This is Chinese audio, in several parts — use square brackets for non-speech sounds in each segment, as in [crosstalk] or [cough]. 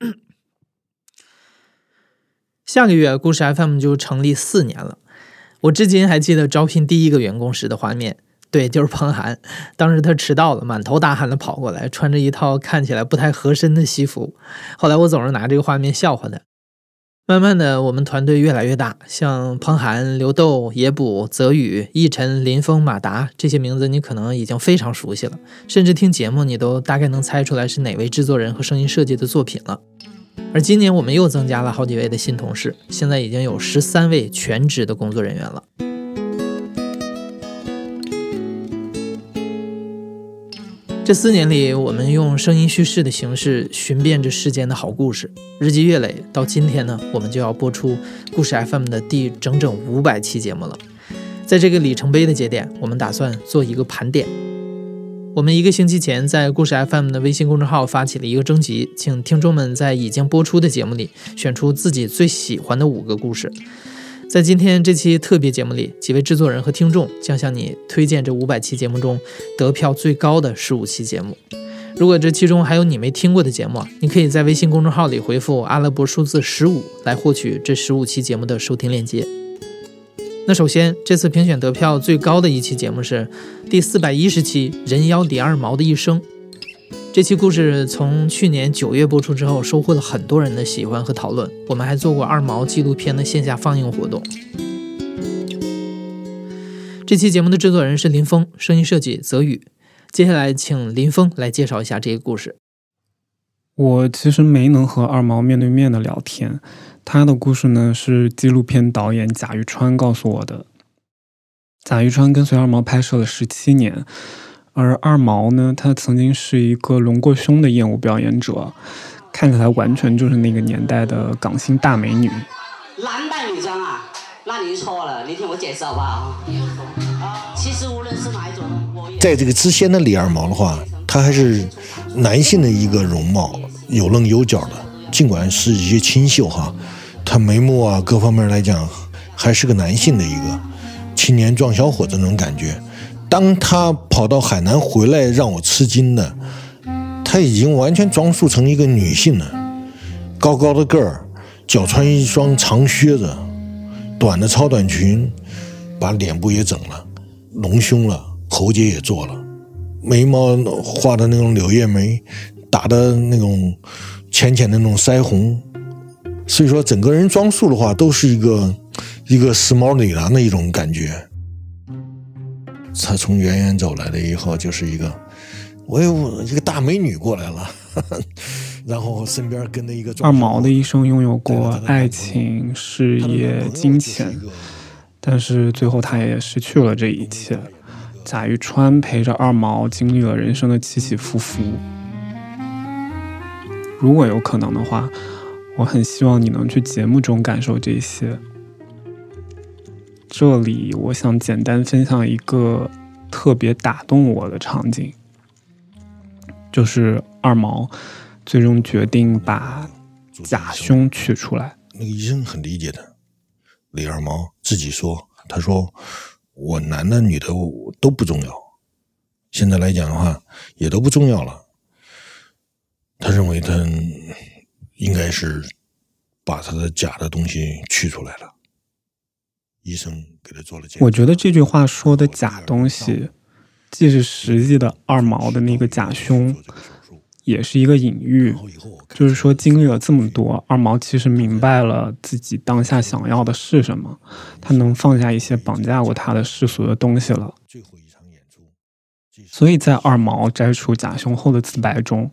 [coughs] 下个月，故事 FM 就成立四年了。我至今还记得招聘第一个员工时的画面，对，就是彭涵。当时他迟到了，满头大汗的跑过来，穿着一套看起来不太合身的西服。后来我总是拿这个画面笑话他。慢慢的，我们团队越来越大，像彭涵、刘豆、野捕、泽宇、逸晨、林峰、马达这些名字，你可能已经非常熟悉了，甚至听节目你都大概能猜出来是哪位制作人和声音设计的作品了。而今年我们又增加了好几位的新同事，现在已经有十三位全职的工作人员了。这四年里，我们用声音叙事的形式寻遍这世间的好故事，日积月累，到今天呢，我们就要播出故事 FM 的第整整五百期节目了。在这个里程碑的节点，我们打算做一个盘点。我们一个星期前在故事 FM 的微信公众号发起了一个征集，请听众们在已经播出的节目里选出自己最喜欢的五个故事。在今天这期特别节目里，几位制作人和听众将向你推荐这五百期节目中得票最高的十五期节目。如果这其中还有你没听过的节目，你可以在微信公众号里回复阿拉伯数字十五来获取这十五期节目的收听链接。那首先，这次评选得票最高的一期节目是第四百一十期《人妖李二毛的一生》。这期故事从去年九月播出之后，收获了很多人的喜欢和讨论。我们还做过二毛纪录片的线下放映活动。这期节目的制作人是林峰，声音设计泽宇。接下来，请林峰来介绍一下这个故事。我其实没能和二毛面对面的聊天，他的故事呢是纪录片导演贾玉川告诉我的。贾玉川跟随二毛拍摄了十七年。而二毛呢，他曾经是一个隆过胸的艳舞表演者，看起来完全就是那个年代的港星大美女。男扮女装啊，那您错了，您听我解释好不好？其实无论是哪一种，在这个之前的李二毛的话，他还是男性的一个容貌，有棱有角的，尽管是一些清秀哈，他眉目啊各方面来讲，还是个男性的一个青年壮小伙子那种感觉。当他跑到海南回来，让我吃惊的，他已经完全装束成一个女性了，高高的个儿，脚穿一双长靴子，短的超短裙，把脸部也整了，隆胸了，喉结也做了，眉毛画的那种柳叶眉，打的那种浅浅的那种腮红，所以说整个人装束的话，都是一个一个时髦女郎的一种感觉。他从远远走来了以后，就是一个，我有一个大美女过来了，[laughs] 然后身边跟着一个二毛的一生拥有过爱情、事业、金钱，但是最后他也失去了这一切。贾玉川陪着二毛经历了人生的起起伏伏。如果有可能的话，我很希望你能去节目中感受这些。这里我想简单分享一个特别打动我的场景，就是二毛最终决定把假胸取出来。那个医生很理解的，李二毛自己说：“他说我男的女的都不重要，现在来讲的话也都不重要了。他认为他应该是把他的假的东西取出来了。”医生给他做了检查我觉得这句话说的假东西，既是实际的二毛的那个假胸，也是一个隐喻。就是说，经历了这么多，二毛其实明白了自己当下想要的是什么，他能放下一些绑架过他的世俗的东西了。所以在二毛摘除假胸后的自白中，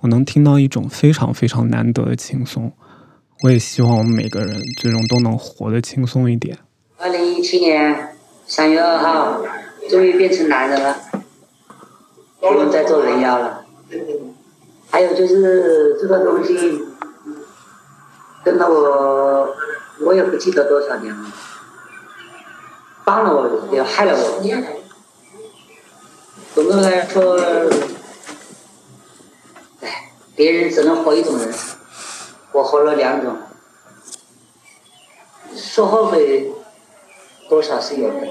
我能听到一种非常非常难得的轻松。我也希望我们每个人最终都能活得轻松一点。二零一七年三月二号，终于变成男人了，不用再做人妖了。还有就是这个东西，跟了我，我也不记得多少年了，帮了我也害了我。总的来说，哎，别人只能活一种人，我活了两种，说后悔。多少是有的，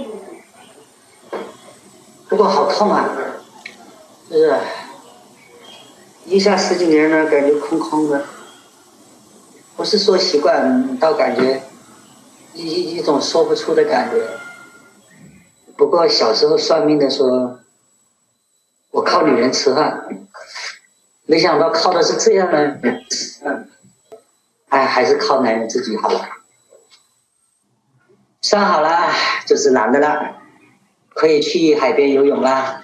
不过好痛啊！就是一下十几年了，感觉空空的，不是说习惯，倒感觉一一一种说不出的感觉。不过小时候算命的说，我靠女人吃饭，没想到靠的是这样的，嗯，哎，还是靠男人自己好了。算好了，就是男的了，可以去海边游泳啦。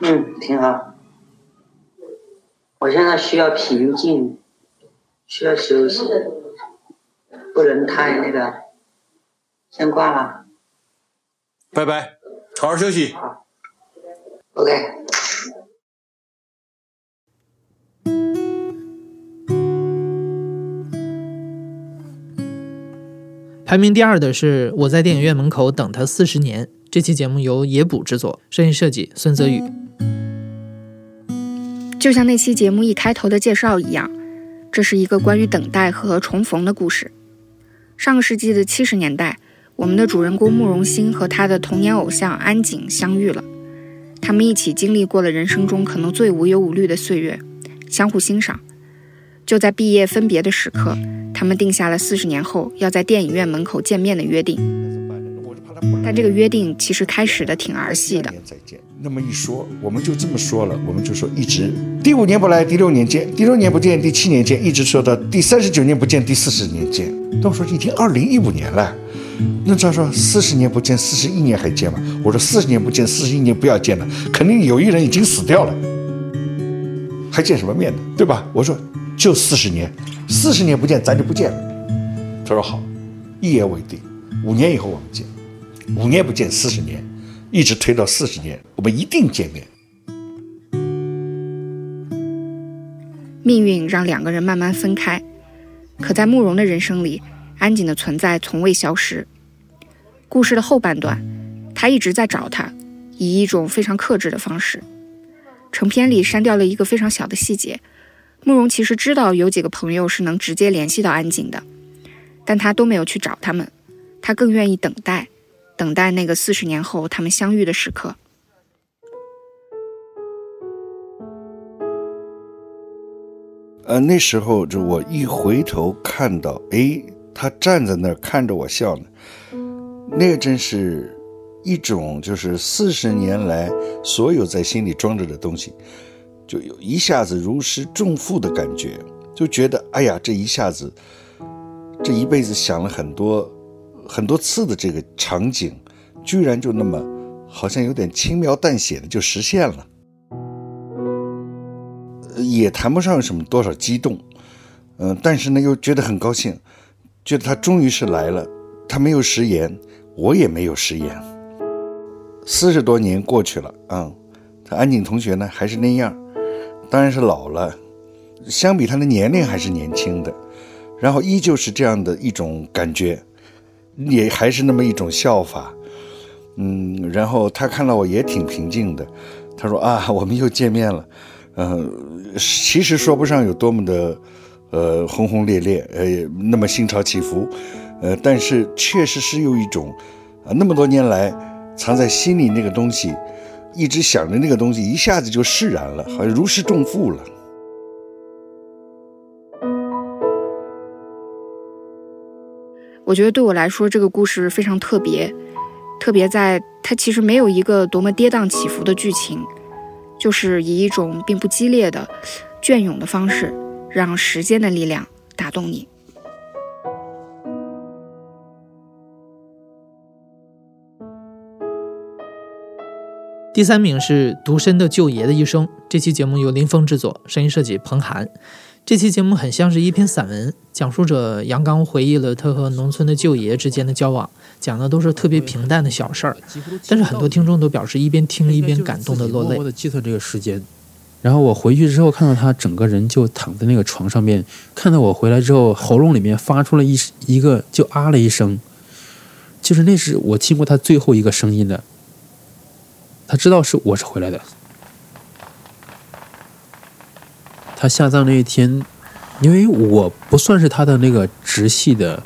嗯，挺好。我现在需要平静，需要休息，不能太那个。先挂了。拜拜，好好休息。OK。排名第二的是我在电影院门口等他四十年。这期节目由野捕制作，声音设计孙泽宇。就像那期节目一开头的介绍一样，这是一个关于等待和重逢的故事。上个世纪的七十年代，我们的主人公慕容欣和他的童年偶像安井相遇了，他们一起经历过了人生中可能最无忧无虑的岁月，相互欣赏。就在毕业分别的时刻，他们定下了四十年后要在电影院门口见面的约定。但这个约定其实开始的挺儿戏的。再见。那么一说，我们就这么说了，我们就说一直第五年不来，第六年见，第六年不见，第七年见，一直说到第三十九年不见，第四十年见。但我说已经二零一五年了，那他说四十年不见，四十一年还见吗？我说四十年不见，四十一年不要见了，肯定有一人已经死掉了，还见什么面呢？对吧？我说就四十年，四十年不见，咱就不见了。他说好，一言为定，五年以后我们见。五年不见，四十年，一直推到四十年，我们一定见面。命运让两个人慢慢分开，可在慕容的人生里，安井的存在从未消失。故事的后半段，他一直在找他，以一种非常克制的方式。成片里删掉了一个非常小的细节：慕容其实知道有几个朋友是能直接联系到安井的，但他都没有去找他们，他更愿意等待。等待那个四十年后他们相遇的时刻。呃，那时候就我一回头看到，哎，他站在那儿看着我笑呢，那真是一种就是四十年来所有在心里装着的东西，就有一下子如释重负的感觉，就觉得哎呀，这一下子，这一辈子想了很多。很多次的这个场景，居然就那么好像有点轻描淡写的就实现了，也谈不上什么多少激动，嗯、但是呢又觉得很高兴，觉得他终于是来了，他没有食言，我也没有食言。四十多年过去了，嗯，他安井同学呢还是那样，当然是老了，相比他的年龄还是年轻的，然后依旧是这样的一种感觉。也还是那么一种笑法，嗯，然后他看到我也挺平静的，他说啊，我们又见面了，嗯、呃，其实说不上有多么的，呃，轰轰烈烈，呃，那么心潮起伏，呃，但是确实是有一种，啊，那么多年来藏在心里那个东西，一直想着那个东西，一下子就释然了，好像如释重负了。我觉得对我来说，这个故事非常特别，特别在它其实没有一个多么跌宕起伏的剧情，就是以一种并不激烈的、隽永的方式，让时间的力量打动你。第三名是独身的舅爷的一生。这期节目由林峰制作，声音设计彭涵。这期节目很像是一篇散文，讲述者杨刚回忆了他和农村的舅爷之间的交往，讲的都是特别平淡的小事儿。但是很多听众都表示一边听一边感动的落泪。我的计算这个时间，然后我回去之后看到他整个人就躺在那个床上面，看到我回来之后，喉咙里面发出了一一个就啊了一声，就是那是我听过他最后一个声音的。他知道是我是回来的。他下葬那一天，因为我不算是他的那个直系的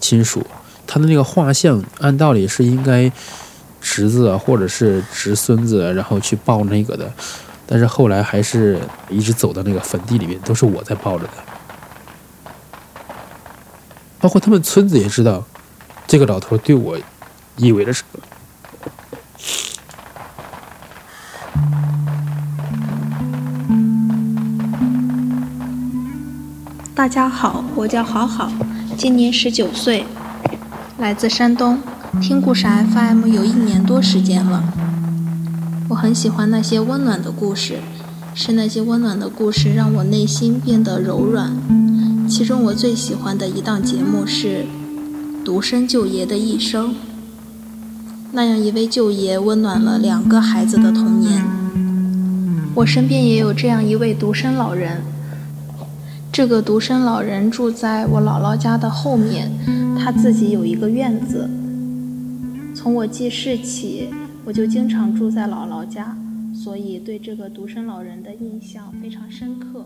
亲属，他的那个画像按道理是应该侄子或者是侄孙子，然后去抱那个的，但是后来还是一直走到那个坟地里面，都是我在抱着的。包括他们村子也知道，这个老头对我意味着什么。大家好，我叫好好，今年十九岁，来自山东，听故事 FM 有一年多时间了。我很喜欢那些温暖的故事，是那些温暖的故事让我内心变得柔软。其中我最喜欢的一档节目是《独生舅爷的一生》，那样一位舅爷温暖了两个孩子的童年。我身边也有这样一位独生老人。这个独身老人住在我姥姥家的后面，他自己有一个院子。从我记事起，我就经常住在姥姥家，所以对这个独身老人的印象非常深刻。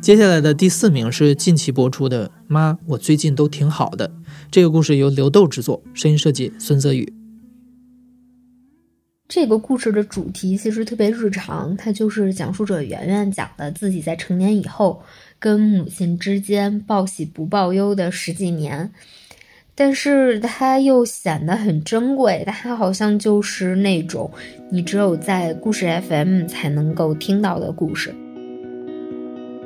接下来的第四名是近期播出的《妈，我最近都挺好的》。这个故事由刘豆制作，声音设计孙泽宇。这个故事的主题其实特别日常，它就是讲述者圆圆讲的自己在成年以后跟母亲之间报喜不报忧的十几年，但是它又显得很珍贵，它好像就是那种你只有在故事 FM 才能够听到的故事。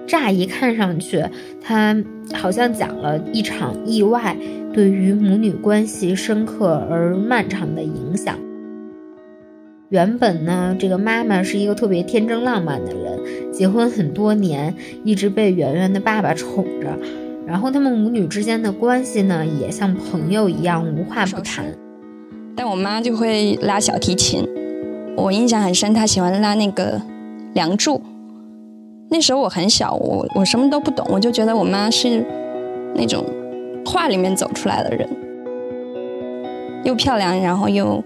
乍一看上去，它好像讲了一场意外对于母女关系深刻而漫长的影响。原本呢，这个妈妈是一个特别天真浪漫的人，结婚很多年，一直被圆圆的爸爸宠着，然后他们母女之间的关系呢，也像朋友一样无话不谈。但我妈就会拉小提琴，我印象很深，她喜欢拉那个《梁祝》。那时候我很小，我我什么都不懂，我就觉得我妈是那种画里面走出来的人，又漂亮，然后又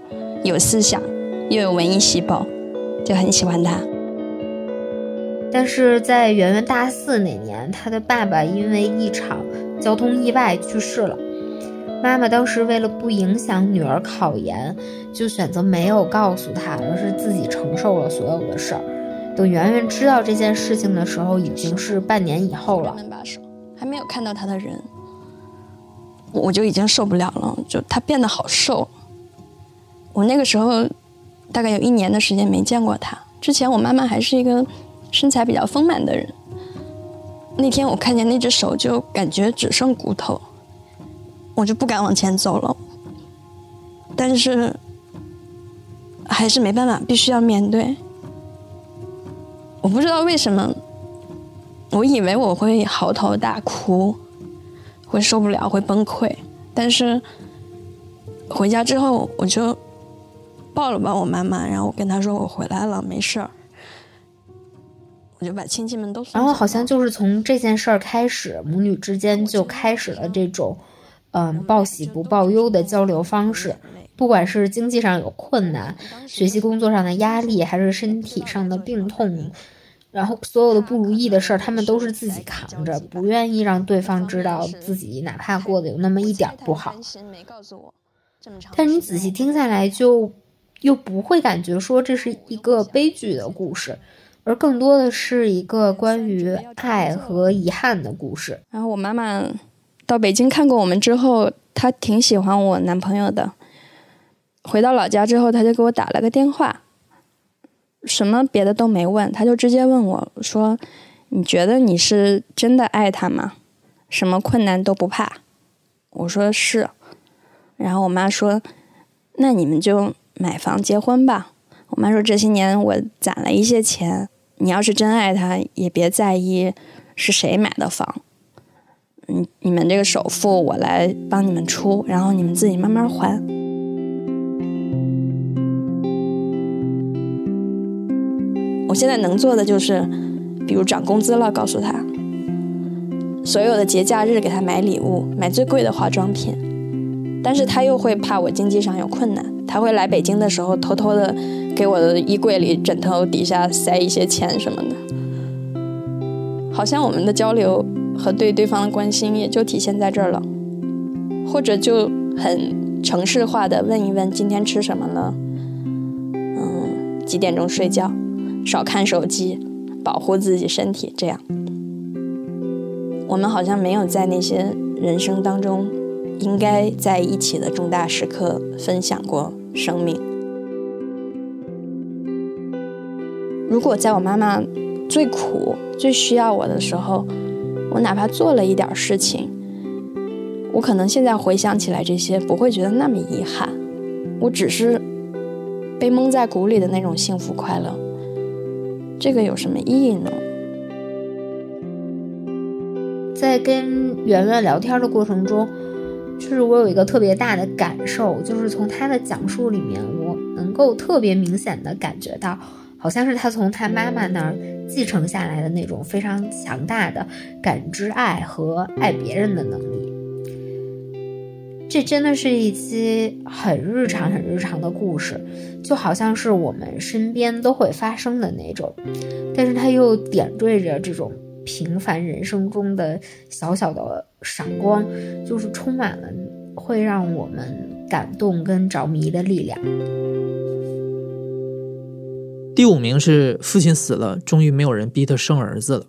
有思想。又有文艺细胞，就很喜欢他。但是在圆圆大四那年，他的爸爸因为一场交通意外去世了。妈妈当时为了不影响女儿考研，就选择没有告诉他，而是自己承受了所有的事儿。等圆圆知道这件事情的时候，已经是半年以后了。还没有看到他的人，我就已经受不了了。就他变得好瘦，我那个时候。大概有一年的时间没见过他。之前我妈妈还是一个身材比较丰满的人。那天我看见那只手，就感觉只剩骨头，我就不敢往前走了。但是还是没办法，必须要面对。我不知道为什么，我以为我会嚎啕大哭，会受不了，会崩溃。但是回家之后，我就。抱了抱我妈妈，然后我跟她说我回来了，没事儿。我就把亲戚们都然后好像就是从这件事儿开始，母女之间就开始了这种，嗯，报喜不报忧的交流方式。不管是经济上有困难、学习工作上的压力，还是身体上的病痛，然后所有的不如意的事儿，他们都是自己扛着，不愿意让对方知道自己哪怕过得有那么一点不好。但你仔细听下来就。又不会感觉说这是一个悲剧的故事，而更多的是一个关于爱和遗憾的故事。然后我妈妈到北京看过我们之后，她挺喜欢我男朋友的。回到老家之后，她就给我打了个电话，什么别的都没问，她就直接问我说：“你觉得你是真的爱他吗？什么困难都不怕？”我说是。然后我妈说：“那你们就。”买房结婚吧，我妈说这些年我攒了一些钱，你要是真爱他，也别在意是谁买的房，嗯，你们这个首付我来帮你们出，然后你们自己慢慢还。我现在能做的就是，比如涨工资了，告诉他，所有的节假日给他买礼物，买最贵的化妆品，但是他又会怕我经济上有困难。他会来北京的时候，偷偷的给我的衣柜里、枕头底下塞一些钱什么的。好像我们的交流和对对方的关心也就体现在这儿了，或者就很城市化的问一问今天吃什么了，嗯，几点钟睡觉，少看手机，保护自己身体，这样。我们好像没有在那些人生当中应该在一起的重大时刻分享过生命。如果在我妈妈最苦、最需要我的时候，我哪怕做了一点事情，我可能现在回想起来这些不会觉得那么遗憾，我只是被蒙在鼓里的那种幸福快乐，这个有什么意义呢？在跟圆圆聊天的过程中，就是我有一个特别大的感受，就是从他的讲述里面，我能够特别明显的感觉到，好像是他从他妈妈那儿继承下来的那种非常强大的感知爱和爱别人的能力。这真的是一期很日常、很日常的故事，就好像是我们身边都会发生的那种，但是它又点缀着这种。平凡人生中的小小的闪光，就是充满了会让我们感动跟着迷的力量。第五名是父亲死了，终于没有人逼他生儿子了。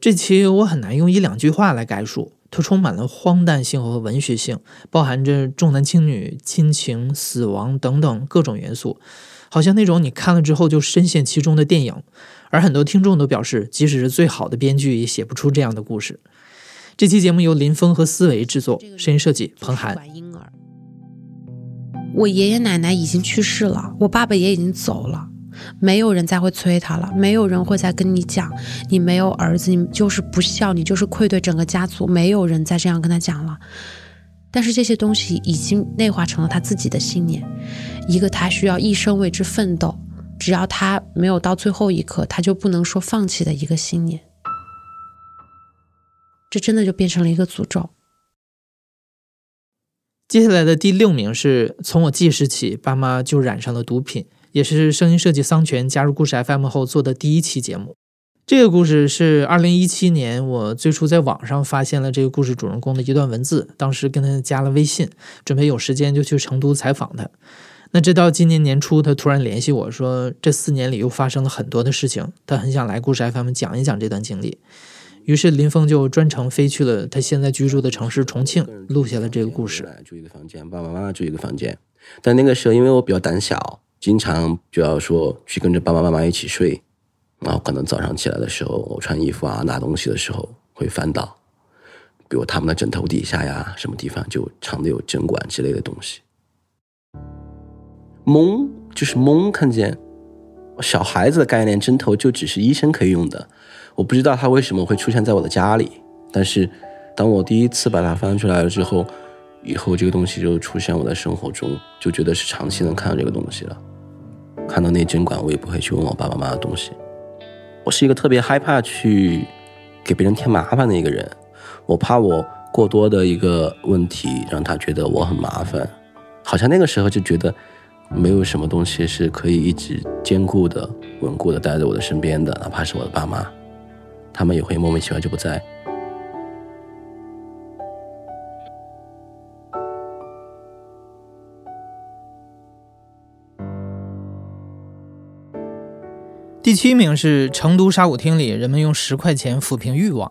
这期我很难用一两句话来概述，它充满了荒诞性和文学性，包含着重男轻女、亲情、死亡等等各种元素，好像那种你看了之后就深陷其中的电影。而很多听众都表示，即使是最好的编剧也写不出这样的故事。这期节目由林峰和思维制作，声音设计彭涵。我爷爷奶奶已经去世了，我爸爸也已经走了，没有人再会催他了，没有人会再跟你讲，你没有儿子，你就是不孝，你就是愧对整个家族，没有人再这样跟他讲了。但是这些东西已经内化成了他自己的信念，一个他需要一生为之奋斗。只要他没有到最后一刻，他就不能说放弃的一个信念，这真的就变成了一个诅咒。接下来的第六名是从我记事起，爸妈就染上了毒品，也是声音设计桑泉加入故事 FM 后做的第一期节目。这个故事是二零一七年我最初在网上发现了这个故事主人公的一段文字，当时跟他加了微信，准备有时间就去成都采访他。那直到今年年初，他突然联系我说，这四年里又发生了很多的事情，他很想来故事 FM 讲一讲这段经历。于是林峰就专程飞去了他现在居住的城市重庆，录下了这个故事。住一个房间，爸爸妈妈住一个房间。但那个时候，因为我比较胆小，经常就要说去跟着爸爸妈妈一起睡，然后可能早上起来的时候，我穿衣服啊、拿东西的时候会翻倒，比如他们的枕头底下呀，什么地方就藏的有针管之类的东西。懵就是懵，看见小孩子的概念，针头就只是医生可以用的。我不知道他为什么会出现在我的家里，但是当我第一次把它翻出来了之后，以后这个东西就出现我的生活中，就觉得是长期能看到这个东西了。看到那针管，我也不会去问我爸爸妈妈的东西。我是一个特别害怕去给别人添麻烦的一个人，我怕我过多的一个问题让他觉得我很麻烦，好像那个时候就觉得。没有什么东西是可以一直坚固的、稳固的待在我的身边的，哪怕是我的爸妈，他们也会莫名其妙就不在。第七名是成都沙舞厅里，人们用十块钱抚平欲望。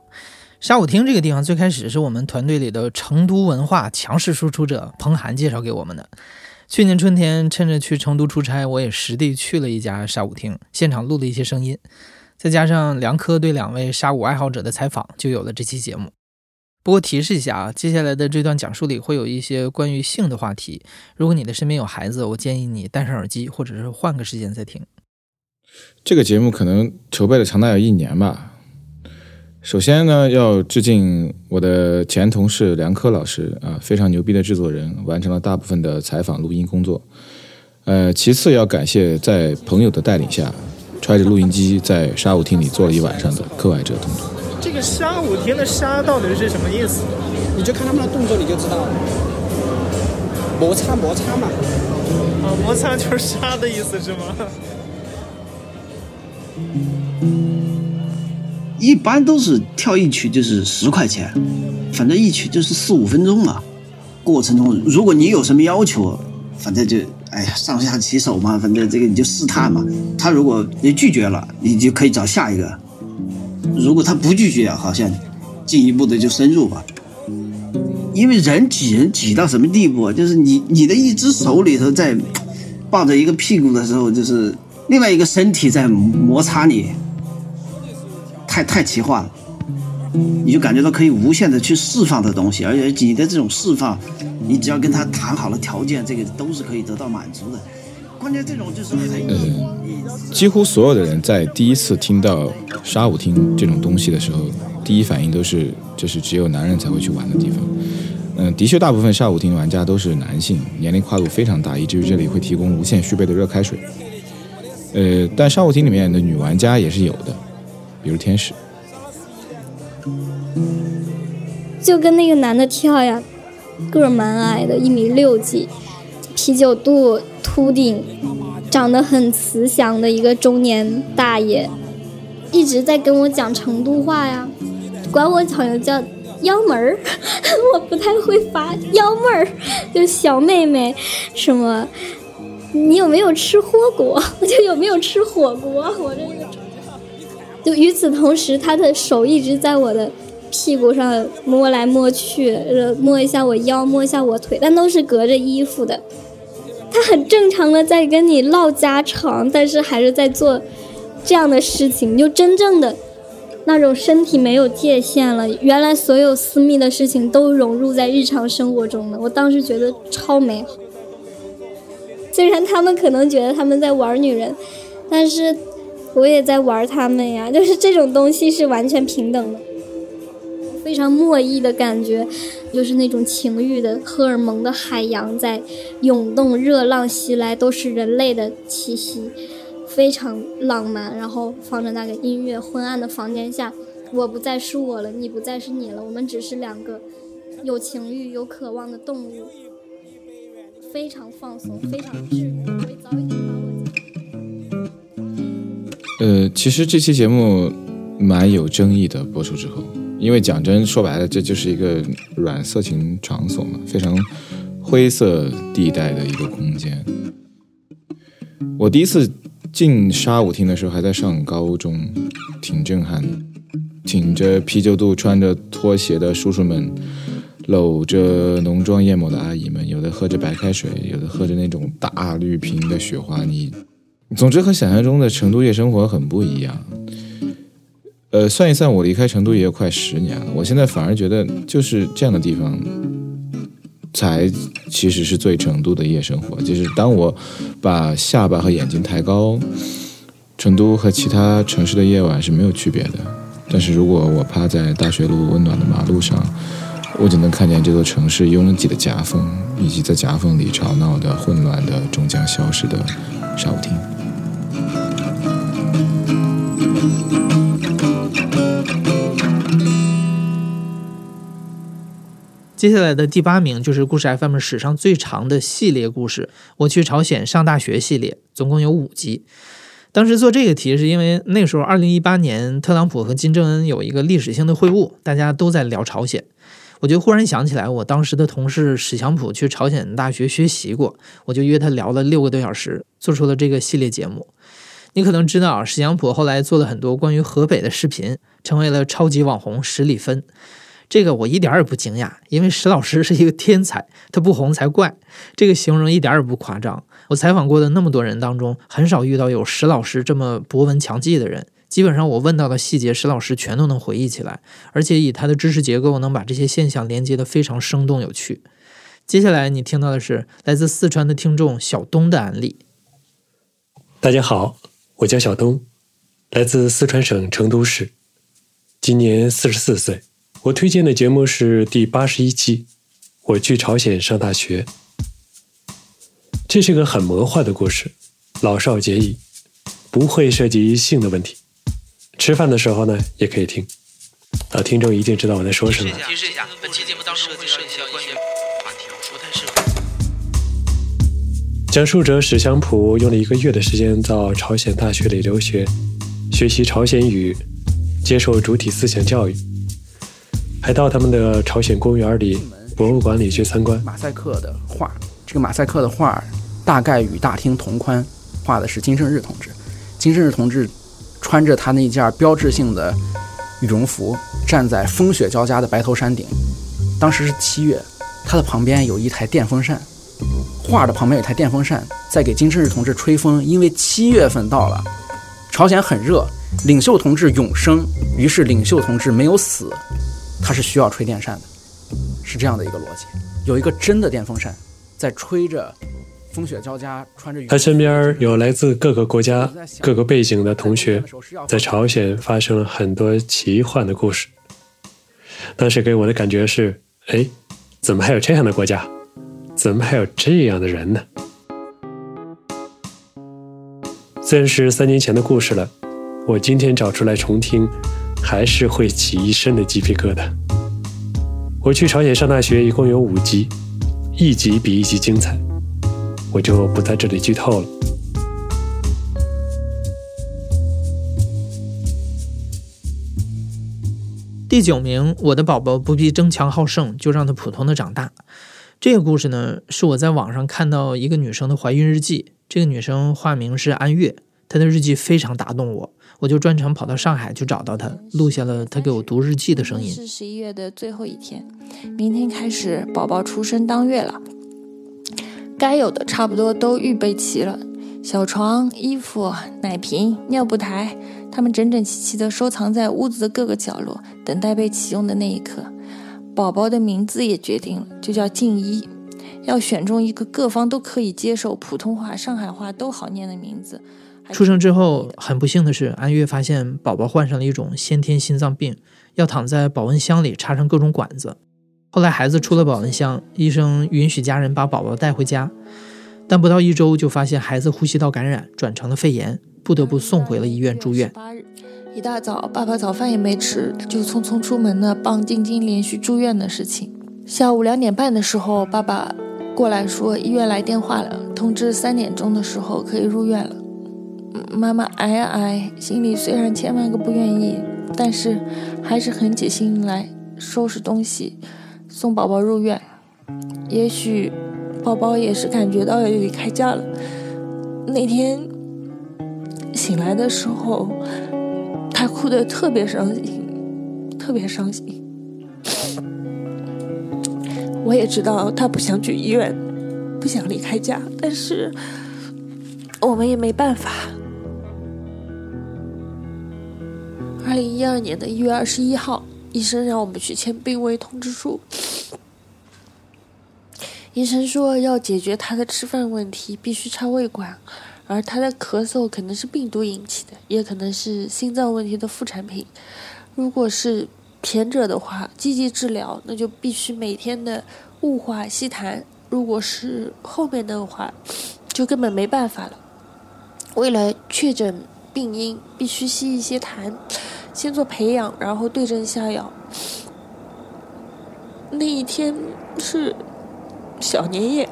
沙舞厅这个地方最开始是我们团队里的成都文化强势输出者彭涵介绍给我们的。去年春天，趁着去成都出差，我也实地去了一家沙舞厅，现场录了一些声音，再加上梁科对两位沙舞爱好者的采访，就有了这期节目。不过提示一下啊，接下来的这段讲述里会有一些关于性的话题，如果你的身边有孩子，我建议你戴上耳机，或者是换个时间再听。这个节目可能筹备了长达有一年吧。首先呢，要致敬我的前同事梁科老师啊，非常牛逼的制作人，完成了大部分的采访录音工作。呃，其次要感谢在朋友的带领下，揣着录音机在沙舞厅里坐了一晚上的课外者同学。这个沙舞厅的沙到底是什么意思？你就看他们的动作你就知道了。摩擦摩擦嘛。啊，摩擦就是沙的意思是吗？一般都是跳一曲就是十块钱，反正一曲就是四五分钟嘛。过程中如果你有什么要求，反正就哎呀上下其手嘛，反正这个你就试探嘛。他如果你拒绝了，你就可以找下一个。如果他不拒绝，好像进一步的就深入吧。因为人挤人挤到什么地步啊？就是你你的一只手里头在抱着一个屁股的时候，就是另外一个身体在摩擦你，太太奇幻了。你就感觉到可以无限的去释放的东西，而且你的这种释放，你只要跟他谈好了条件，这个都是可以得到满足的。关键这种就是很呃，几乎所有的人在第一次听到沙舞厅这种东西的时候，第一反应都是这是只有男人才会去玩的地方。嗯，的确，大部分沙舞厅玩家都是男性，年龄跨度非常大，以至于这里会提供无限续杯的热开水。呃，但沙舞厅里面的女玩家也是有的，比如天使。就跟那个男的跳呀，个儿蛮矮的，一米六几，啤酒肚，秃顶，长得很慈祥的一个中年大爷，一直在跟我讲成都话呀，管我好像叫幺妹儿，[laughs] 我不太会发幺妹儿，就小妹妹，什么，你有没有吃火锅？[laughs] 我就有没有吃火锅？我这个，就与此同时，他的手一直在我的。屁股上摸来摸去，摸一下我腰，摸一下我腿，但都是隔着衣服的。他很正常的在跟你唠家常，但是还是在做这样的事情，就真正的那种身体没有界限了。原来所有私密的事情都融入在日常生活中了，我当时觉得超美好。虽然他们可能觉得他们在玩女人，但是我也在玩他们呀，[laughs] 就是这种东西是完全平等的。非常莫意的感觉，就是那种情欲的荷尔蒙的海洋在涌动，热浪袭来，都是人类的气息，非常浪漫。然后放着那个音乐，昏暗的房间下，我不再是我了，你不再是你了，我们只是两个有情欲、有渴望的动物，非常放松，非常治愈。可以早一点把我呃，其实这期节目蛮有争议的，播出之后。因为讲真，说白了，这就是一个软色情场所嘛，非常灰色地带的一个空间。我第一次进沙舞厅的时候还在上高中，挺震撼的。挺着啤酒肚、穿着拖鞋的叔叔们，搂着浓妆艳抹的阿姨们，有的喝着白开水，有的喝着那种大绿瓶的雪花泥。总之，和想象中的成都夜生活很不一样。呃，算一算，我离开成都也有快十年了。我现在反而觉得，就是这样的地方，才其实是最成都的夜生活。就是当我把下巴和眼睛抬高，成都和其他城市的夜晚是没有区别的。但是如果我趴在大学路温暖的马路上，我就能看见这座城市拥挤的夹缝，以及在夹缝里吵闹的、混乱的、终将消失的沙舞厅。接下来的第八名就是故事 FM 史上最长的系列故事——我去朝鲜上大学系列，总共有五集。当时做这个题是因为那时候，二零一八年特朗普和金正恩有一个历史性的会晤，大家都在聊朝鲜。我就忽然想起来，我当时的同事史祥普去朝鲜大学学习过，我就约他聊了六个多小时，做出了这个系列节目。你可能知道，史祥普后来做了很多关于河北的视频，成为了超级网红史里芬。这个我一点也不惊讶，因为石老师是一个天才，他不红才怪。这个形容一点也不夸张。我采访过的那么多人当中，很少遇到有石老师这么博闻强记的人。基本上我问到的细节，石老师全都能回忆起来，而且以他的知识结构，能把这些现象连接得非常生动有趣。接下来你听到的是来自四川的听众小东的案例。大家好，我叫小东，来自四川省成都市，今年四十四岁。我推荐的节目是第八十一期，我去朝鲜上大学。这是个很魔幻的故事，老少皆宜，不会涉及性的问题。吃饭的时候呢，也可以听。啊，听众一定知道我在说什么。提示一下，本期节目当中会涉及到一些话题，不太适合。讲述者史湘普用了一个月的时间到朝鲜大学里留学，学习朝鲜语，接受主体思想教育。还到他们的朝鲜公园里、博物馆里去参观。马赛克的画，这个马赛克的画大概与大厅同宽，画的是金正日同志。金正日同志穿着他那件标志性的羽绒服，站在风雪交加的白头山顶，当时是七月，他的旁边有一台电风扇，画的旁边有台电风扇在给金正日同志吹风，因为七月份到了，朝鲜很热，领袖同志永生，于是领袖同志没有死，他是需要吹电扇的，是这样的一个逻辑。有一个真的电风扇在吹着，风雪交加，穿着雨。他身边有来自各个国家、各个背景的同学，在朝鲜发生了很多奇幻的故事。当时给我的感觉是：哎，怎么还有这样的国家？怎么还有这样的人呢？虽然是三年前的故事了，我今天找出来重听，还是会起一身的鸡皮疙瘩。我去朝鲜上大学一共有五集，一集比一集精彩，我就不在这里剧透了。第九名，我的宝宝不必争强好胜，就让他普通的长大。这个故事呢，是我在网上看到一个女生的怀孕日记。这个女生化名是安月，她的日记非常打动我，我就专程跑到上海去找到他，录下了他给我读日记的声音。是十一月的最后一天，明天开始宝宝出生当月了，该有的差不多都预备齐了，小床、衣服、奶瓶、尿布台，他们整整齐齐地收藏在屋子的各个角落，等待被启用的那一刻。宝宝的名字也决定了，就叫静一。要选中一个各方都可以接受、普通话、上海话都好念的名字。出生之后，很不幸的是，安月发现宝宝患上了一种先天心脏病，要躺在保温箱里插上各种管子。后来孩子出了保温箱，医生允许家人把宝宝带回家，但不到一周就发现孩子呼吸道感染，转成了肺炎，不得不送回了医院住院。一大早，爸爸早饭也没吃，就匆匆出门呢，帮晶晶连续住院的事情。下午两点半的时候，爸爸。过来说，医院来电话了，通知三点钟的时候可以入院了。妈妈挨啊挨，心里虽然千万个不愿意，但是还是狠起心来收拾东西，送宝宝入院。也许宝宝也是感觉到要离开家了。那天醒来的时候，他哭得特别伤心，特别伤心。我也知道他不想去医院，不想离开家，但是我们也没办法。二零一二年的一月二十一号，医生让我们去签病危通知书。医生说要解决他的吃饭问题，必须插胃管，而他的咳嗽可能是病毒引起的，也可能是心脏问题的副产品。如果是前者的话，积极治疗，那就必须每天的雾化吸痰；如果是后面的话，就根本没办法了。为了确诊病因，必须吸一些痰，先做培养，然后对症下药。那一天是小年夜，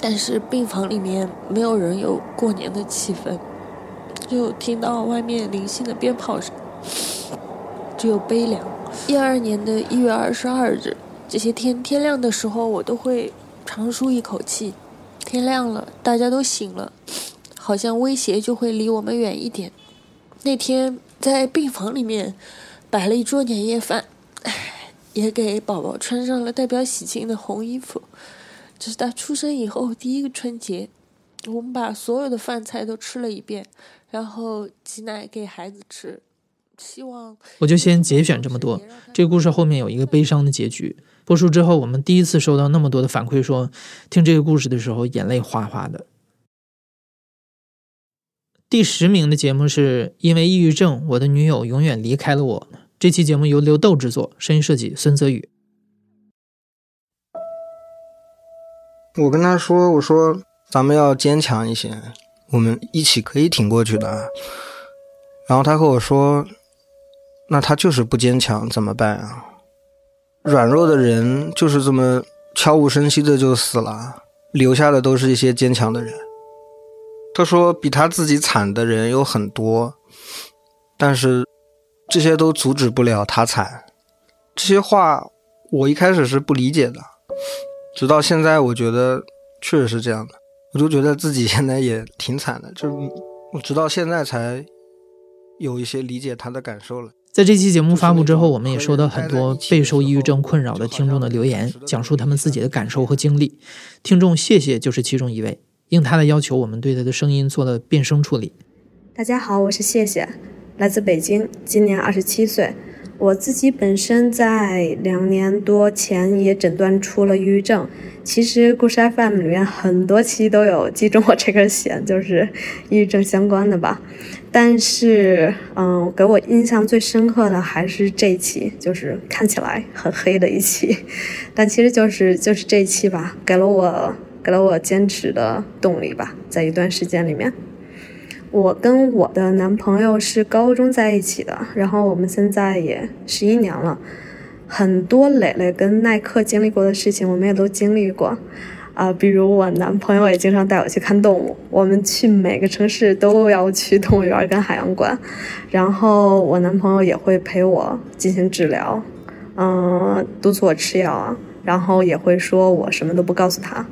但是病房里面没有人有过年的气氛，就听到外面零星的鞭炮声。只有悲凉。一二年的一月二十二日，这些天天亮的时候，我都会长舒一口气。天亮了，大家都醒了，好像威胁就会离我们远一点。那天在病房里面摆了一桌年夜饭，也给宝宝穿上了代表喜庆的红衣服。这是他出生以后第一个春节，我们把所有的饭菜都吃了一遍，然后挤奶给孩子吃。希望我就先节选这么多。这个故事后面有一个悲伤的结局。播出之后，我们第一次收到那么多的反馈，说听这个故事的时候眼泪哗哗的。第十名的节目是因为抑郁症，我的女友永远离开了我。这期节目由刘豆制作，声音设计孙泽宇。我跟他说：“我说咱们要坚强一些，我们一起可以挺过去的。”然后他和我说。那他就是不坚强，怎么办啊？软弱的人就是这么悄无声息的就死了，留下的都是一些坚强的人。他说比他自己惨的人有很多，但是这些都阻止不了他惨。这些话我一开始是不理解的，直到现在我觉得确实是这样的，我就觉得自己现在也挺惨的，就我直到现在才有一些理解他的感受了。在这期节目发布之后，我们也收到很多备受抑郁症困扰的听众的留言，讲述他们自己的感受和经历。听众谢谢就是其中一位，应他的要求，我们对他的声音做了变声处理。大家好，我是谢谢，来自北京，今年二十七岁。我自己本身在两年多前也诊断出了抑郁症。其实故事 FM 里面很多期都有击中我这根弦，就是抑郁症相关的吧。但是，嗯，给我印象最深刻的还是这一期，就是看起来很黑的一期，但其实就是就是这一期吧，给了我给了我坚持的动力吧，在一段时间里面。我跟我的男朋友是高中在一起的，然后我们现在也十一年了，很多磊磊跟耐克经历过的事情，我们也都经历过，啊，比如我男朋友也经常带我去看动物，我们去每个城市都要去动物园跟海洋馆，然后我男朋友也会陪我进行治疗，嗯，督促我吃药啊，然后也会说我什么都不告诉他。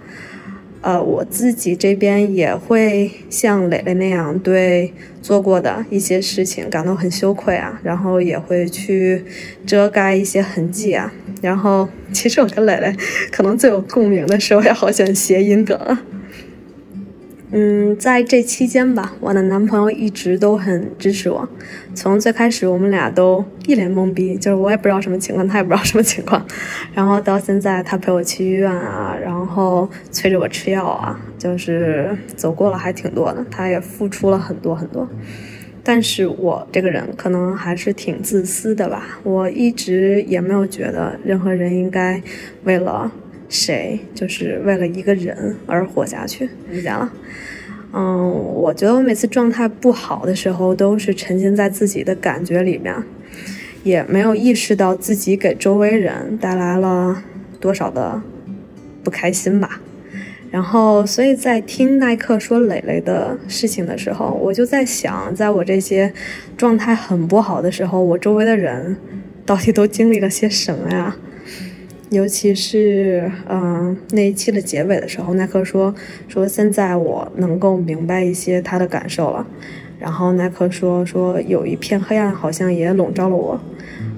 呃，我自己这边也会像磊磊那样对做过的一些事情感到很羞愧啊，然后也会去遮盖一些痕迹啊。然后，其实我跟磊磊可能最有共鸣的是，我也好喜欢谐音梗。嗯，在这期间吧，我的男朋友一直都很支持我。从最开始，我们俩都一脸懵逼，就是我也不知道什么情况，他也不知道什么情况。然后到现在，他陪我去医院啊，然后催着我吃药啊，就是走过了还挺多的。他也付出了很多很多。但是我这个人可能还是挺自私的吧，我一直也没有觉得任何人应该为了。谁就是为了一个人而活下去？理解了。嗯，我觉得我每次状态不好的时候，都是沉浸在自己的感觉里面，也没有意识到自己给周围人带来了多少的不开心吧。然后，所以在听耐克说磊磊的事情的时候，我就在想，在我这些状态很不好的时候，我周围的人到底都经历了些什么呀？尤其是，嗯，那一期的结尾的时候，耐克说说现在我能够明白一些他的感受了。然后耐克说说有一片黑暗好像也笼罩了我，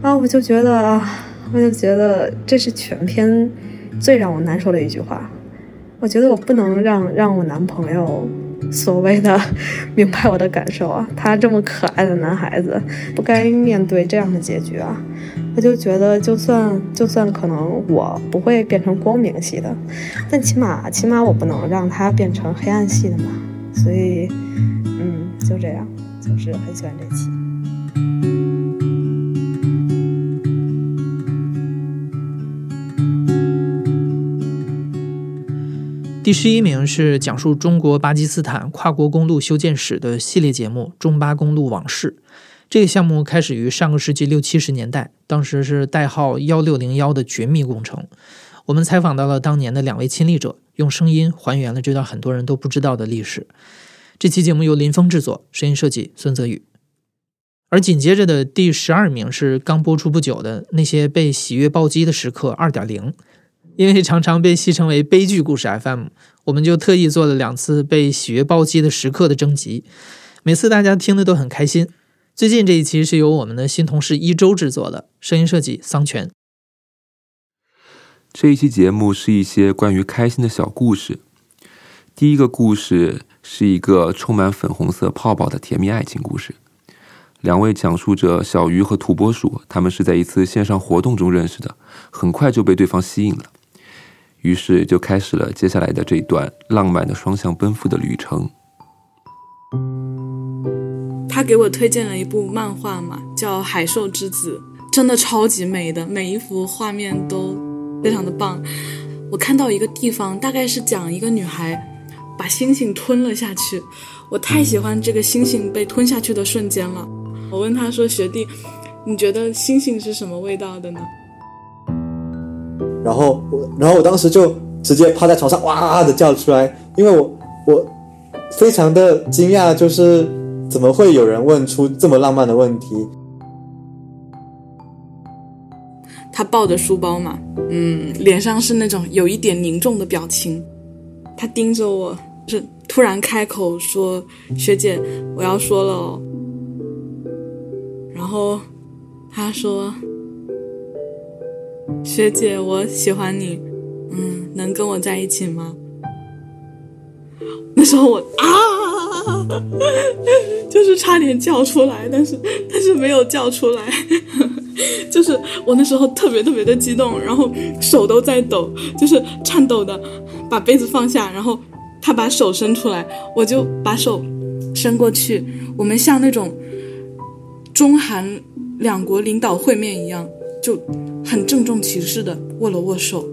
啊，我就觉得啊，我就觉得这是全篇最让我难受的一句话。我觉得我不能让让我男朋友所谓的明白我的感受啊，[laughs] 他这么可爱的男孩子不该面对这样的结局啊。我就觉得，就算就算可能我不会变成光明系的，但起码起码我不能让他变成黑暗系的嘛。所以，嗯，就这样，就是很喜欢这期。第十一名是讲述中国巴基斯坦跨国公路修建史的系列节目《中巴公路往事》。这个项目开始于上个世纪六七十年代，当时是代号幺六零幺的绝密工程。我们采访到了当年的两位亲历者，用声音还原了这段很多人都不知道的历史。这期节目由林峰制作，声音设计孙泽宇。而紧接着的第十二名是刚播出不久的那些被喜悦暴击的时刻二点零。因为常常被戏称为悲剧故事 FM，我们就特意做了两次被喜悦暴击的时刻的征集，每次大家听的都很开心。最近这一期是由我们的新同事一周制作的，声音设计桑泉。这一期节目是一些关于开心的小故事。第一个故事是一个充满粉红色泡泡的甜蜜爱情故事。两位讲述者小鱼和土拨鼠，他们是在一次线上活动中认识的，很快就被对方吸引了，于是就开始了接下来的这一段浪漫的双向奔赴的旅程。他给我推荐了一部漫画嘛，叫《海兽之子》，真的超级美的，每一幅画面都非常的棒。我看到一个地方，大概是讲一个女孩把星星吞了下去，我太喜欢这个星星被吞下去的瞬间了。我问他说：“学弟，你觉得星星是什么味道的呢？”然后我，然后我当时就直接趴在床上哇的叫出来，因为我我非常的惊讶，就是。怎么会有人问出这么浪漫的问题？他抱着书包嘛，嗯，脸上是那种有一点凝重的表情。他盯着我，是突然开口说：“学姐，我要说了。”哦然后他说：“学姐，我喜欢你，嗯，能跟我在一起吗？”那时候我啊，[laughs] 就是差点叫出来，但是但是没有叫出来，[laughs] 就是我那时候特别特别的激动，然后手都在抖，就是颤抖的把杯子放下，然后他把手伸出来，我就把手伸过去，我们像那种中韩两国领导会面一样，就很郑重其事的握了握手。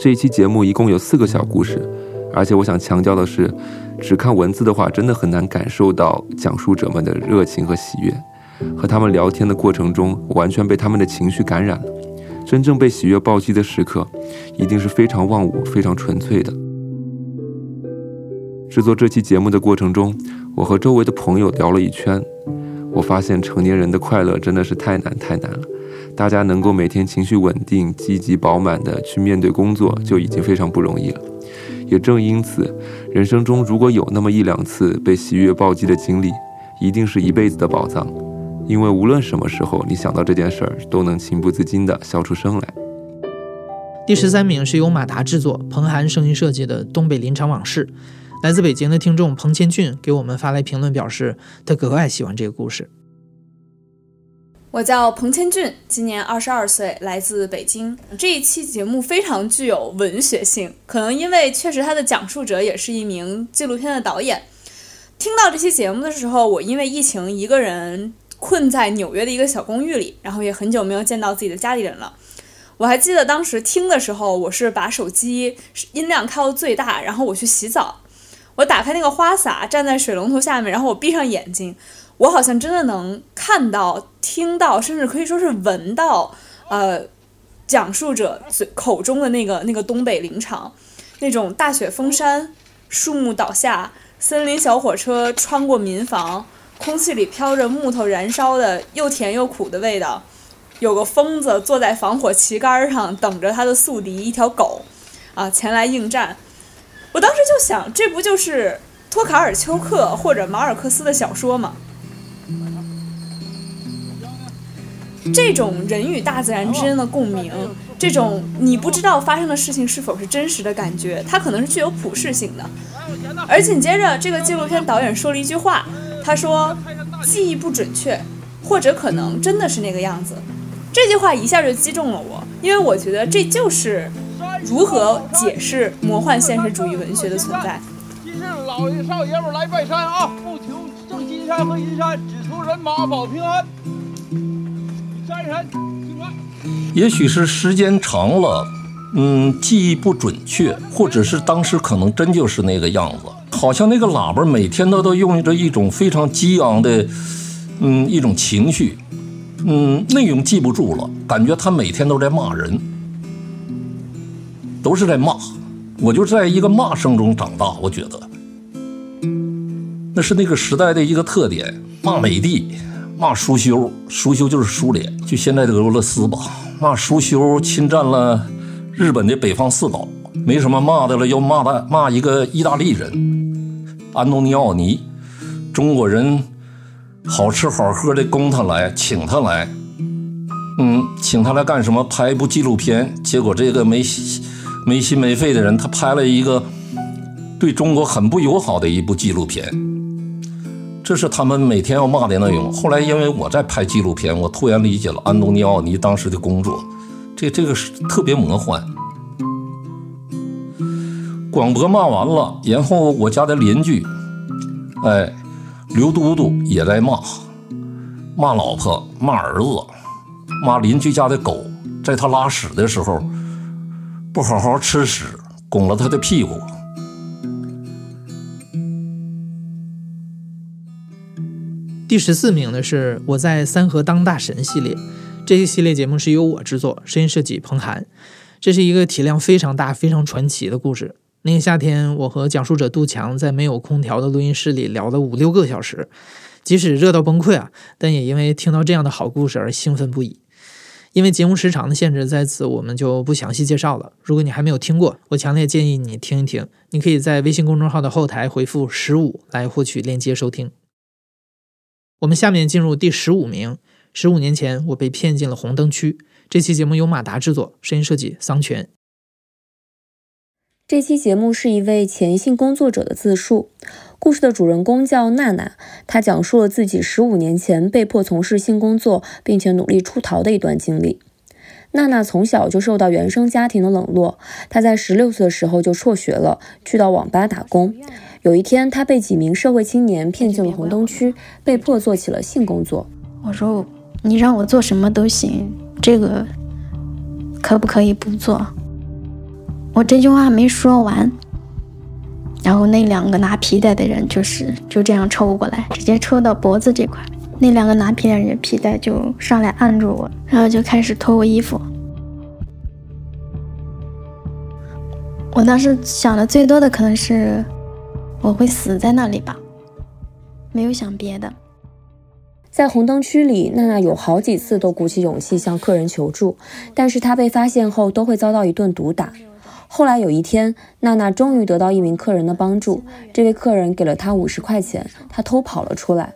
这一期节目一共有四个小故事，而且我想强调的是，只看文字的话，真的很难感受到讲述者们的热情和喜悦。和他们聊天的过程中，完全被他们的情绪感染了。真正被喜悦暴击的时刻，一定是非常忘我、非常纯粹的。制作这期节目的过程中，我和周围的朋友聊了一圈，我发现成年人的快乐真的是太难太难了。大家能够每天情绪稳定、积极饱满的去面对工作，就已经非常不容易了。也正因此，人生中如果有那么一两次被喜悦暴击的经历，一定是一辈子的宝藏。因为无论什么时候你想到这件事儿，都能情不自禁地笑出声来。第十三名是由马达制作、彭涵声音设计的《东北林场往事》。来自北京的听众彭千俊给我们发来评论，表示他格外喜欢这个故事。我叫彭千俊，今年二十二岁，来自北京。这一期节目非常具有文学性，可能因为确实它的讲述者也是一名纪录片的导演。听到这期节目的时候，我因为疫情一个人困在纽约的一个小公寓里，然后也很久没有见到自己的家里人了。我还记得当时听的时候，我是把手机音量开到最大，然后我去洗澡，我打开那个花洒，站在水龙头下面，然后我闭上眼睛。我好像真的能看到、听到，甚至可以说是闻到，呃，讲述者嘴口中的那个那个东北林场，那种大雪封山、树木倒下、森林小火车穿过民房，空气里飘着木头燃烧的又甜又苦的味道，有个疯子坐在防火旗杆上等着他的宿敌一条狗，啊，前来应战。我当时就想，这不就是托卡尔丘克或者马尔克斯的小说吗？这种人与大自然之间的共鸣，这种你不知道发生的事情是否是真实的感觉，它可能是具有普适性的。而紧接着，这个纪录片导演说了一句话，他说：“记忆不准确，或者可能真的是那个样子。”这句话一下就击中了我，因为我觉得这就是如何解释魔幻现实主义文学的存在。今日老爷少爷们来拜山啊，不求正金山和银山，只求人马保平安。也许是时间长了，嗯，记忆不准确，或者是当时可能真就是那个样子，好像那个喇叭每天都都用着一种非常激昂的，嗯，一种情绪，嗯，内容记不住了，感觉他每天都在骂人，都是在骂，我就在一个骂声中长大，我觉得，那是那个时代的一个特点，骂美帝。骂苏修，苏修就是苏联，就现在的俄罗斯吧。骂苏修侵占了日本的北方四岛，没什么骂的了，要骂他骂一个意大利人安东尼奥尼。中国人好吃好喝的供他来，请他来，嗯，请他来干什么？拍一部纪录片。结果这个没没心没肺的人，他拍了一个对中国很不友好的一部纪录片。这是他们每天要骂的内容。后来因为我在拍纪录片，我突然理解了安东尼奥尼当时的工作，这这个是特别魔幻。广播骂完了，然后我家的邻居，哎，刘都督也在骂，骂老婆，骂儿子，骂邻居家的狗，在他拉屎的时候不好好吃屎，拱了他的屁股。第十四名的是我在三河当大神系列，这一系列节目是由我制作，声音设计彭涵。这是一个体量非常大、非常传奇的故事。那个夏天，我和讲述者杜强在没有空调的录音室里聊了五六个小时，即使热到崩溃啊，但也因为听到这样的好故事而兴奋不已。因为节目时长的限制，在此我们就不详细介绍了。如果你还没有听过，我强烈建议你听一听。你可以在微信公众号的后台回复“十五”来获取链接收听。我们下面进入第十五名。十五年前，我被骗进了红灯区。这期节目由马达制作，声音设计桑泉。这期节目是一位前性工作者的自述。故事的主人公叫娜娜，她讲述了自己十五年前被迫从事性工作，并且努力出逃的一段经历。娜娜从小就受到原生家庭的冷落，她在十六岁的时候就辍学了，去到网吧打工。有一天，她被几名社会青年骗进了红灯区，被迫做起了性工作。我说：“你让我做什么都行，这个可不可以不做？”我这句话没说完，然后那两个拿皮带的人就是就这样抽过来，直接抽到脖子这块。那两个拿皮带人皮带就上来按住我，然后就开始脱我衣服。我当时想的最多的可能是我会死在那里吧，没有想别的。在红灯区里，娜娜有好几次都鼓起勇气向客人求助，但是她被发现后都会遭到一顿毒打。后来有一天，娜娜终于得到一名客人的帮助。这位客人给了她五十块钱，她偷跑了出来。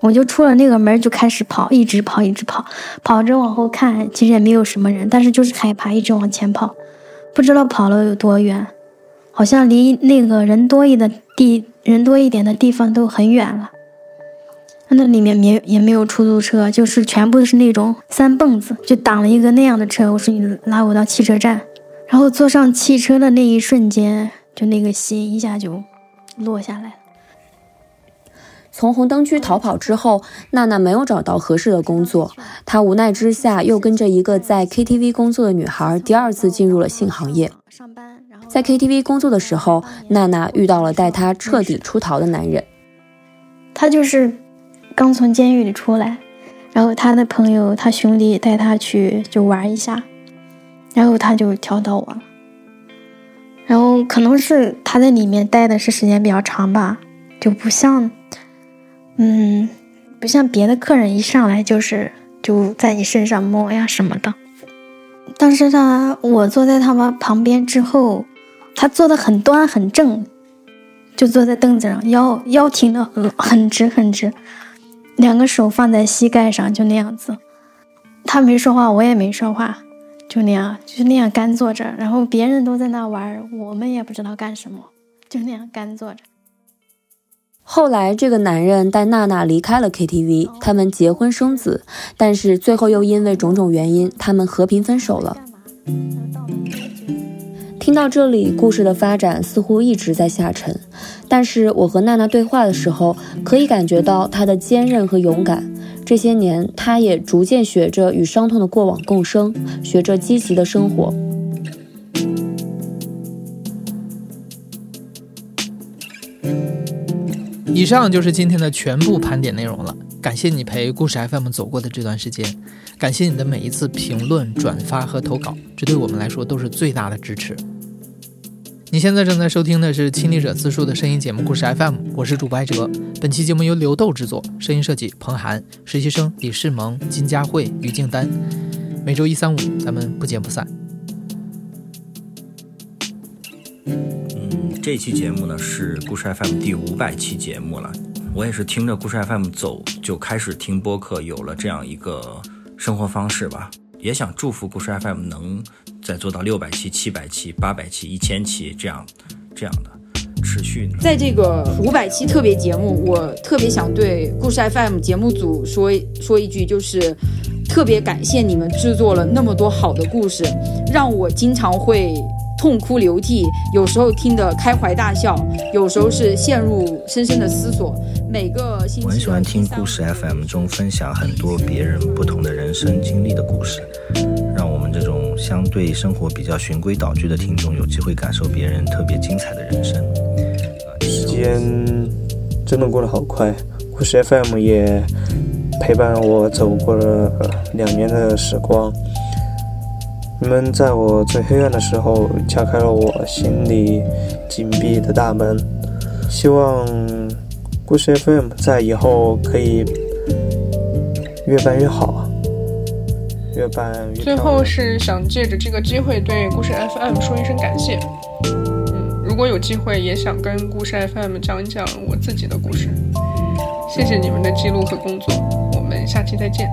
我就出了那个门，就开始跑，一直跑，一直跑，跑着往后看，其实也没有什么人，但是就是害怕，一直往前跑。不知道跑了有多远，好像离那个人多一的地人多一点的地方都很远了。那里面没也没有出租车，就是全部都是那种三蹦子，就挡了一个那样的车。我说你拉我到汽车站。然后坐上汽车的那一瞬间，就那个心一下就落下来了。从红灯区逃跑之后，娜娜没有找到合适的工作，她无奈之下又跟着一个在 KTV 工作的女孩，第二次进入了性行业。在 KTV 工作的时候，娜娜遇到了带她彻底出逃的男人。他就是刚从监狱里出来，然后他的朋友、他兄弟带他去就玩一下。然后他就挑到我了，然后可能是他在里面待的是时间比较长吧，就不像，嗯，不像别的客人一上来就是就在你身上摸呀什么的。但是他我坐在他们旁边之后，他坐的很端很正，就坐在凳子上，腰腰挺的很很直很直，两个手放在膝盖上，就那样子。他没说话，我也没说话。就那样，就是那样干坐着，然后别人都在那玩，我们也不知道干什么，就那样干坐着。后来，这个男人带娜娜离开了 KTV，他们结婚生子，但是最后又因为种种原因，他们和平分手了。听到这里，故事的发展似乎一直在下沉，但是我和娜娜对话的时候，可以感觉到她的坚韧和勇敢。这些年，他也逐渐学着与伤痛的过往共生，学着积极的生活。以上就是今天的全部盘点内容了。感谢你陪故事 FM 走过的这段时间，感谢你的每一次评论、转发和投稿，这对我们来说都是最大的支持。你现在正在收听的是《亲历者自述》的声音节目《故事 FM》，我是主播艾哲。本期节目由刘豆制作，声音设计彭涵，实习生李世萌、金佳慧、于静丹。每周一、三、五，咱们不见不散。嗯，这期节目呢是故事 FM 第五百期节目了。我也是听着故事 FM 走，就开始听播客，有了这样一个生活方式吧。也想祝福故事 FM 能。再做到六百期、七百期、八百期、一千期这样，这样的持续。在这个五百期特别节目，我特别想对故事 FM 节目组说说一句，就是特别感谢你们制作了那么多好的故事，让我经常会痛哭流涕，有时候听得开怀大笑，有时候是陷入深深的思索。每个星期，我很喜欢听故事 FM 中分享很多别人不同的人生经历的故事，让我们这种相对生活比较循规蹈矩的听众有机会感受别人特别精彩的人生。时间真的过得好快，故事 FM 也陪伴我走过了两年的时光。你们在我最黑暗的时候敲开了我心里紧闭的大门，希望。故事 FM 在以后可以越办越好，越办越。最后是想借着这个机会对故事 FM 说一声感谢。嗯，如果有机会，也想跟故事 FM 讲一讲我自己的故事。谢谢你们的记录和工作，我们下期再见。